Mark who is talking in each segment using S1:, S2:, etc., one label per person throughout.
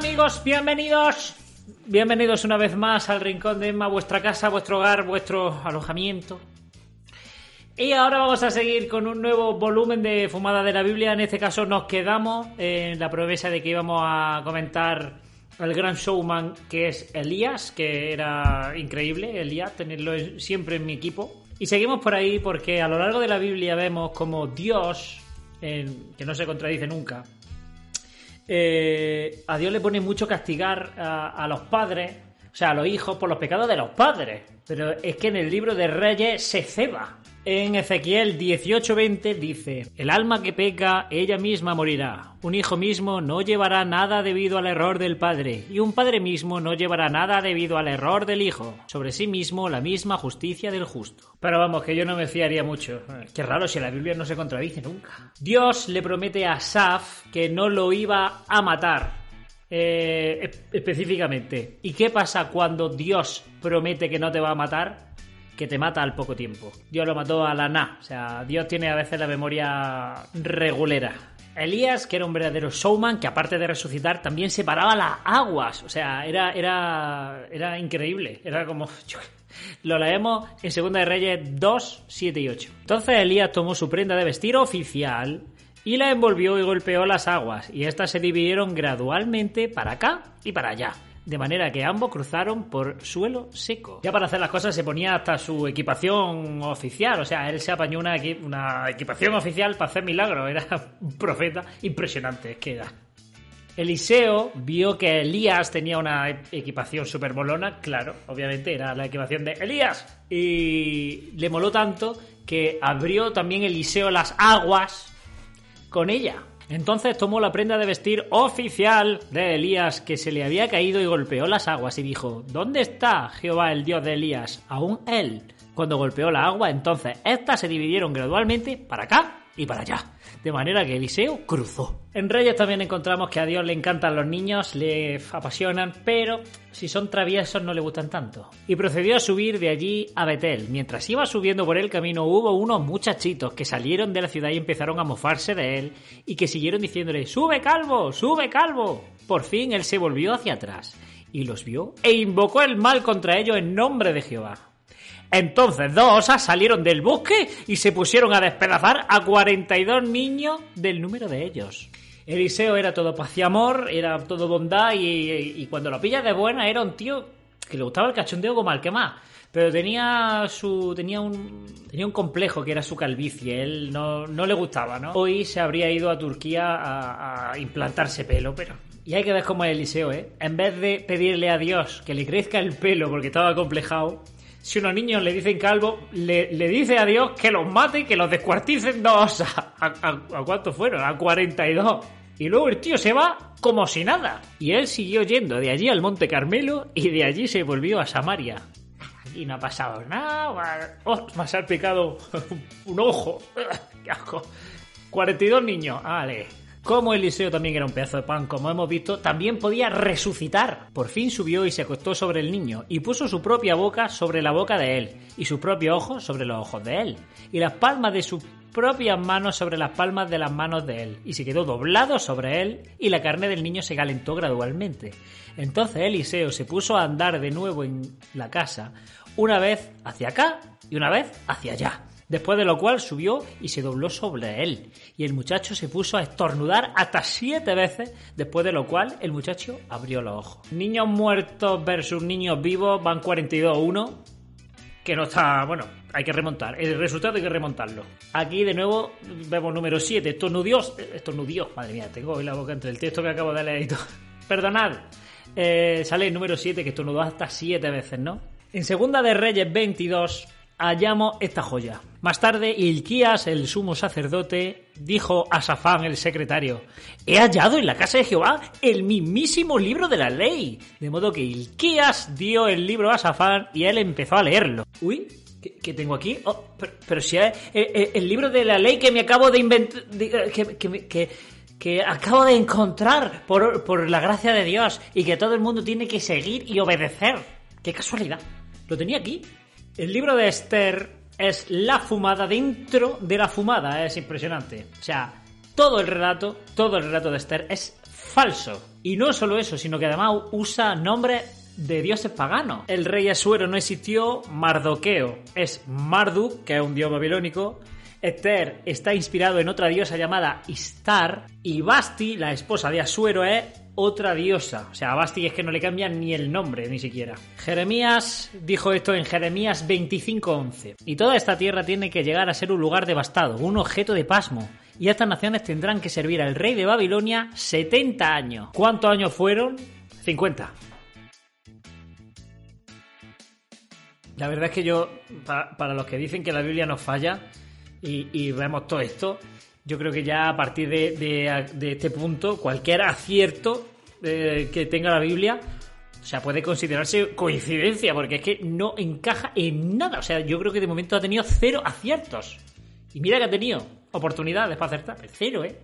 S1: Amigos? Bienvenidos. Bienvenidos una vez más al Rincón de Emma, vuestra casa, vuestro hogar, vuestro alojamiento. Y ahora vamos a seguir con un nuevo volumen de Fumada de la Biblia. En este caso nos quedamos en la promesa de que íbamos a comentar el gran showman que es Elías, que era increíble, Elías, tenerlo siempre en mi equipo. Y seguimos por ahí porque a lo largo de la Biblia vemos como Dios, que no se contradice nunca, eh, a Dios le pone mucho castigar a, los padres, o sea, a los hijos por los pecados de los padres. Pero es que en el libro de Reyes se ceba. En Ezequiel 18:20 dice, el alma que peca, ella misma morirá. Un hijo mismo no llevará nada debido al error del padre, y un padre mismo no llevará nada debido al error del hijo. Sobre sí mismo la misma justicia del justo. Pero vamos, que yo no me fiaría mucho. Qué raro si la Biblia no se contradice nunca. Dios le promete a Saf que no lo iba a matar. Eh, específicamente. ¿Y qué pasa cuando Dios promete que no te va a matar? Que te mata al poco tiempo. Dios lo mató a la na. O sea, Dios tiene a veces la memoria regulera. Elías, que era un verdadero showman, que aparte de resucitar, también separaba las aguas. O sea, era, era, era increíble. Era como. lo leemos en Segunda de Reyes 2, 7 y 8. Entonces Elías tomó su prenda de vestir oficial y la envolvió y golpeó las aguas. Y estas se dividieron gradualmente para acá y para allá de manera que ambos cruzaron por suelo seco. Ya para hacer las cosas se ponía hasta su equipación oficial, o sea, él se apañó una, una equipación oficial para hacer milagros, era un profeta impresionante, es que. Eliseo vio que Elías tenía una equipación súper molona, claro, obviamente era la equipación de Elías, y le moló tanto que abrió también Eliseo las aguas con ella. Entonces tomó la prenda de vestir oficial de Elías que se le había caído y golpeó las aguas y dijo, ¿Dónde está Jehová el Dios de Elías? Aún él. Cuando golpeó la agua, entonces éstas se dividieron gradualmente para acá y para allá, de manera que Eliseo cruzó. En Reyes también encontramos que a Dios le encantan los niños, le apasionan, pero si son traviesos no le gustan tanto. Y procedió a subir de allí a Betel. Mientras iba subiendo por el camino hubo unos muchachitos que salieron de la ciudad y empezaron a mofarse de él y que siguieron diciéndole ¡Sube calvo! ¡Sube calvo! Por fin él se volvió hacia atrás y los vio e invocó el mal contra ellos en nombre de Jehová. Entonces dos osas salieron del bosque y se pusieron a despedazar a 42 niños del número de ellos. Eliseo era todo paz y amor, era todo bondad y, cuando lo pillas de buena era un tío que le gustaba el cachondeo como al que más. Pero tenía su. tenía un. tenía un complejo que era su calvicie. Él no, no le gustaba, ¿no? Hoy se habría ido a Turquía a, a implantarse pelo, pero. Y hay que ver cómo es Eliseo, ¿eh? En vez de pedirle a Dios que le crezca el pelo porque estaba complejado, si unos niños le dicen calvo, le, dice a Dios que los mate y que los descuarticen dos. ¿A, a, cuántos fueron? A 42. Y luego el tío se va como si nada. Y él siguió yendo de allí al Monte Carmelo y de allí se volvió a Samaria. Y no ha pasado nada. Oh, me ha salpicado un ojo. ¡Qué asco! 42 niños. Vale. Como Eliseo también era un pedazo de pan, como hemos visto, también podía resucitar. Por fin subió y se acostó sobre el niño, y puso su propia boca sobre la boca de él, y su propio ojo sobre los ojos de él, y las palmas de sus propias manos sobre las palmas de las manos de él, y se quedó doblado sobre él, y la carne del niño se calentó gradualmente. Entonces Eliseo se puso a andar de nuevo en la casa, una vez hacia acá y una vez hacia allá después de lo cual subió y se dobló sobre él, y el muchacho se puso a estornudar hasta siete veces, después de lo cual el muchacho abrió los ojos. Niños muertos versus niños vivos van 42-1, que no está, bueno, hay que remontar, el resultado hay que remontarlo. Aquí de nuevo vemos número 7, estornudió, estornudió, madre mía, tengo hoy la boca entre el texto que acabo de leer y todo. Perdonad, Eh, sale el número 7, que estornudó hasta 7 veces, ¿no? En Segunda de Reyes 22 hallamos esta joya. Más tarde, Ilquías, el sumo sacerdote, dijo a Safán, el secretario, he hallado en la casa de Jehová el mismísimo libro de la ley. De modo que Ilquías dio el libro a Safán y él empezó a leerlo. Uy, ¿qué, tengo aquí? Oh, pero, si es eh, eh, el libro de la ley que me acabo de inventar... Que, que, acabo de encontrar por, por la gracia de Dios y que todo el mundo tiene que seguir y obedecer. ¡Qué casualidad! Lo tenía aquí. El libro de Esther es la fumada dentro de la fumada, es impresionante. O sea, todo el relato, todo el relato de Esther es falso. Y no solo eso, sino que además usa nombres de dioses paganos. El rey Asuero no existió, Mardoqueo es Marduk, que es un dios babilónico. Esther está inspirado en otra diosa llamada Istar y Basti, la esposa de Asuero, es otra diosa. O sea, a Basti es que no le cambian ni el nombre, ni siquiera. Jeremías dijo esto en Jeremías 25:11. Y toda esta tierra tiene que llegar a ser un lugar devastado, un objeto de pasmo. Y estas naciones tendrán que servir al rey de Babilonia 70 años. ¿Cuántos años fueron? 50. La verdad es que yo, para, los que dicen que la Biblia nos falla y vemos todo esto, yo creo que ya a partir de, este punto, cualquier acierto eh, que tenga la Biblia, o sea, puede considerarse coincidencia, porque es que no encaja en nada. O sea, yo creo que de momento ha tenido cero aciertos. Y mira que ha tenido oportunidades para acertar. Cero, ¿eh?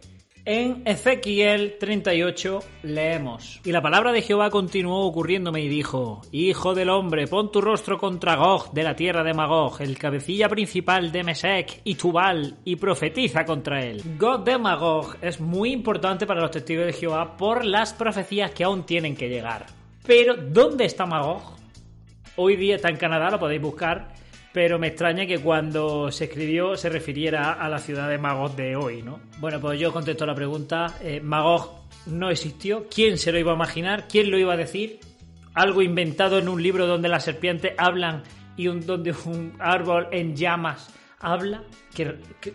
S1: En Ezequiel 38 leemos, y la palabra de Jehová continuó ocurriéndome y dijo, Hijo del hombre, pon tu rostro contra Gog de la tierra de Magog, el cabecilla principal de Mesec y Tubal, y profetiza contra él. Gog de Magog es muy importante para los testigos de Jehová por las profecías que aún tienen que llegar. Pero, ¿dónde está Magog? Hoy día está en Canadá, lo podéis buscar pero me extraña que cuando se escribió se refiriera a la ciudad de Magog de hoy, ¿no? Bueno, pues yo contesto la pregunta. Eh, Magog no existió. ¿Quién se lo iba a imaginar? ¿Quién lo iba a decir? Algo inventado en un libro donde las serpientes hablan y un, donde un árbol en llamas habla.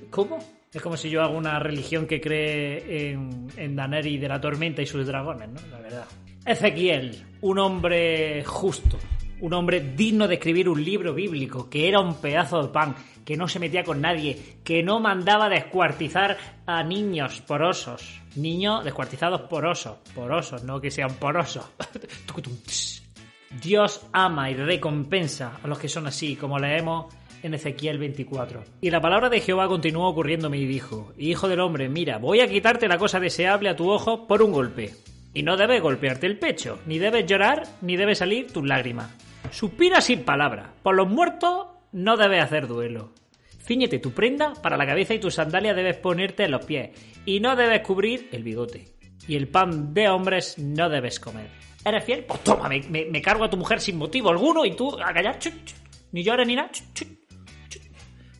S1: cómo Es como si yo hago una religión que cree en, en Daneri de la tormenta y sus dragones, ¿no? La verdad. Ezequiel, un hombre justo, un hombre digno de escribir un libro bíblico, que era un pedazo de pan, que no se metía con nadie, que no mandaba descuartizar a niños porosos. Niños descuartizados porosos, porosos, no que sean porosos. Dios ama y recompensa a los que son así, como leemos en Ezequiel 24. Y la palabra de Jehová continuó ocurriéndome y dijo, Hijo del hombre, mira, voy a quitarte la cosa deseable a tu ojo por un golpe. Y no debes golpearte el pecho, ni debes llorar, ni debes salir tus lágrimas. Suspira sin palabra. Por los muertos no debes hacer duelo. Cíñete tu prenda para la cabeza y tu sandalia debes ponerte en los pies. Y no debes cubrir el bigote. Y el pan de hombres no debes comer. ¿Eres fiel? Pues toma, me, cargo a tu mujer sin motivo alguno y tú a callar. Ni llores ni nada.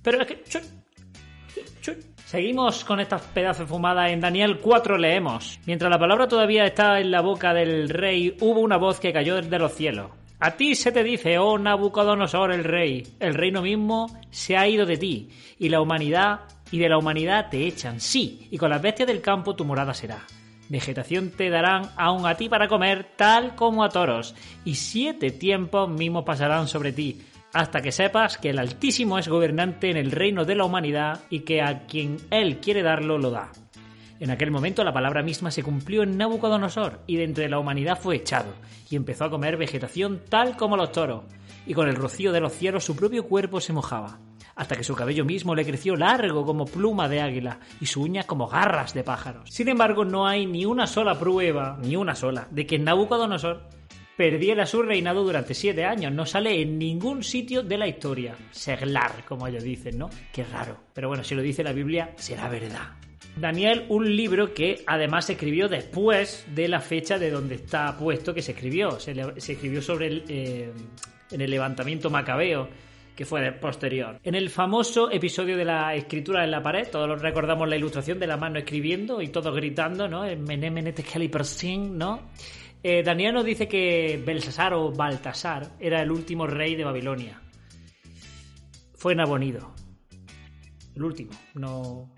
S1: Pero es que... Seguimos con estas pedazos fumadas. En Daniel 4 leemos. Mientras la palabra todavía está en la boca del rey, hubo una voz que cayó desde los cielos. A ti se te dice, oh Nabucodonosor el rey, el reino mismo se ha ido de ti, y la humanidad y de la humanidad te echan, sí, y con las bestias del campo tu morada será. Vegetación te darán aún a ti para comer, tal como a toros, y siete tiempos mismos pasarán sobre ti, hasta que sepas que el Altísimo es gobernante en el reino de la humanidad y que a quien Él quiere darlo lo da. En aquel momento la palabra misma se cumplió en Nabucodonosor y de entre la humanidad fue echado y empezó a comer vegetación tal como los toros, y con el rocío de los cielos su propio cuerpo se mojaba, hasta que su cabello mismo le creció largo como pluma de águila y su uña como garras de pájaros. Sin embargo, no hay ni una sola prueba, ni una sola, de que Nabucodonosor perdiera su reinado durante siete años. No sale en ningún sitio de la historia. Seglar, como ellos dicen, ¿no? Qué raro. Pero bueno, si lo dice la Biblia, será verdad. Daniel, un libro que además se escribió después de la fecha de donde está puesto que se escribió. Se, escribió sobre el, eh, en el levantamiento macabeo que fue posterior. En el famoso episodio de la escritura en la pared, todos recordamos la ilustración de la mano escribiendo y todos gritando, ¿no? Menemenete ¿no? Eh, Daniel nos dice que Belsasar o Baltasar era el último rey de Babilonia. Fue Nabonido. El último, no,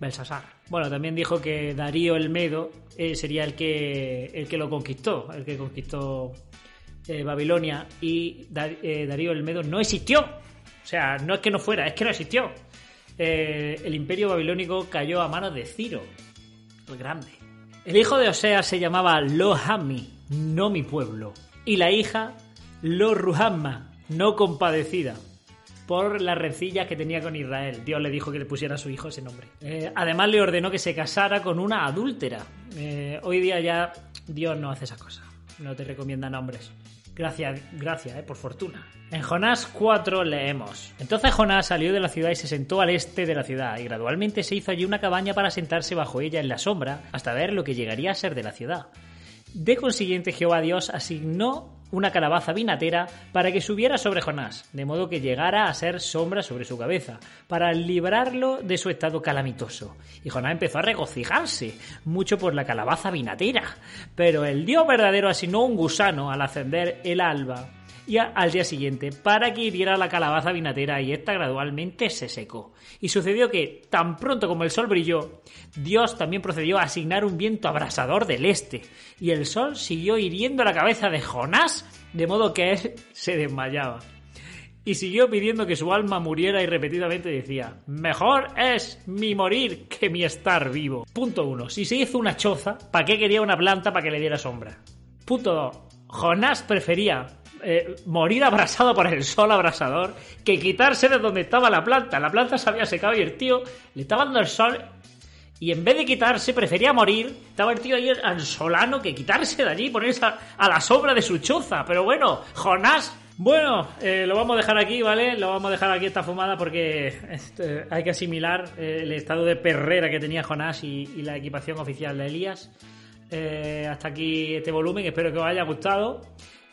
S1: Belsasar. Bueno, también dijo que Darío el Medo eh, sería el que, el que lo conquistó, el que conquistó eh, Babilonia y eh, Darío el Medo no existió. O sea, no es que no fuera, es que no existió. el imperio babilónico cayó a manos de Ciro, el grande. El hijo de Oseas se llamaba Lohami, no mi pueblo, y la hija Lo Ruhamma, no compadecida por las rencillas que tenía con Israel. Dios le dijo que le pusiera a su hijo ese nombre. Eh, además le ordenó que se casara con una adúltera. Eh, hoy día ya Dios no hace esa cosa. No te recomienda nombres. Gracias, gracias, eh, por fortuna. En Jonás 4 leemos. Entonces Jonás salió de la ciudad y se sentó al este de la ciudad, y gradualmente se hizo allí una cabaña para sentarse bajo ella en la sombra, hasta ver lo que llegaría a ser de la ciudad. De consiguiente Jehová Dios asignó una calabaza vinatera para que subiera sobre Jonás, de modo que llegara a ser sombra sobre su cabeza, para librarlo de su estado calamitoso. Y Jonás empezó a regocijarse mucho por la calabaza vinatera, pero el Dios verdadero asignó un gusano al ascender el alba y al día siguiente para que hiriera la calabaza vinatera y ésta gradualmente se secó. Y sucedió que, tan pronto como el sol brilló, Dios también procedió a asignar un viento abrasador del este, y el sol siguió hiriendo la cabeza de Jonás, de modo que él se desmayaba. Y siguió pidiendo que su alma muriera y repetidamente decía, mejor es mi morir que mi estar vivo. Punto 1. Si se hizo una choza, ¿para qué quería una planta para que le diera sombra? Punto 2. Jonás prefería eh, morir abrasado por el sol abrasador que quitarse de donde estaba la planta. La planta se había secado y el tío le estaba dando el sol y en vez de quitarse prefería morir. Estaba el tío ahí al solano que quitarse de allí y ponerse a, la sombra de su choza. Pero bueno, Jonás bueno, eh, lo vamos a dejar aquí, ¿vale? Lo vamos a dejar aquí esta fumada porque este, hay que asimilar eh, el estado de perrera que tenía Jonás y, la equipación oficial de Elías. hasta aquí este volumen, espero que os haya gustado.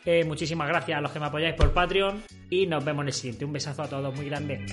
S1: Eh, muchísimas gracias a los que me apoyáis por Patreon y nos vemos en el siguiente. Un besazo a todos muy grande.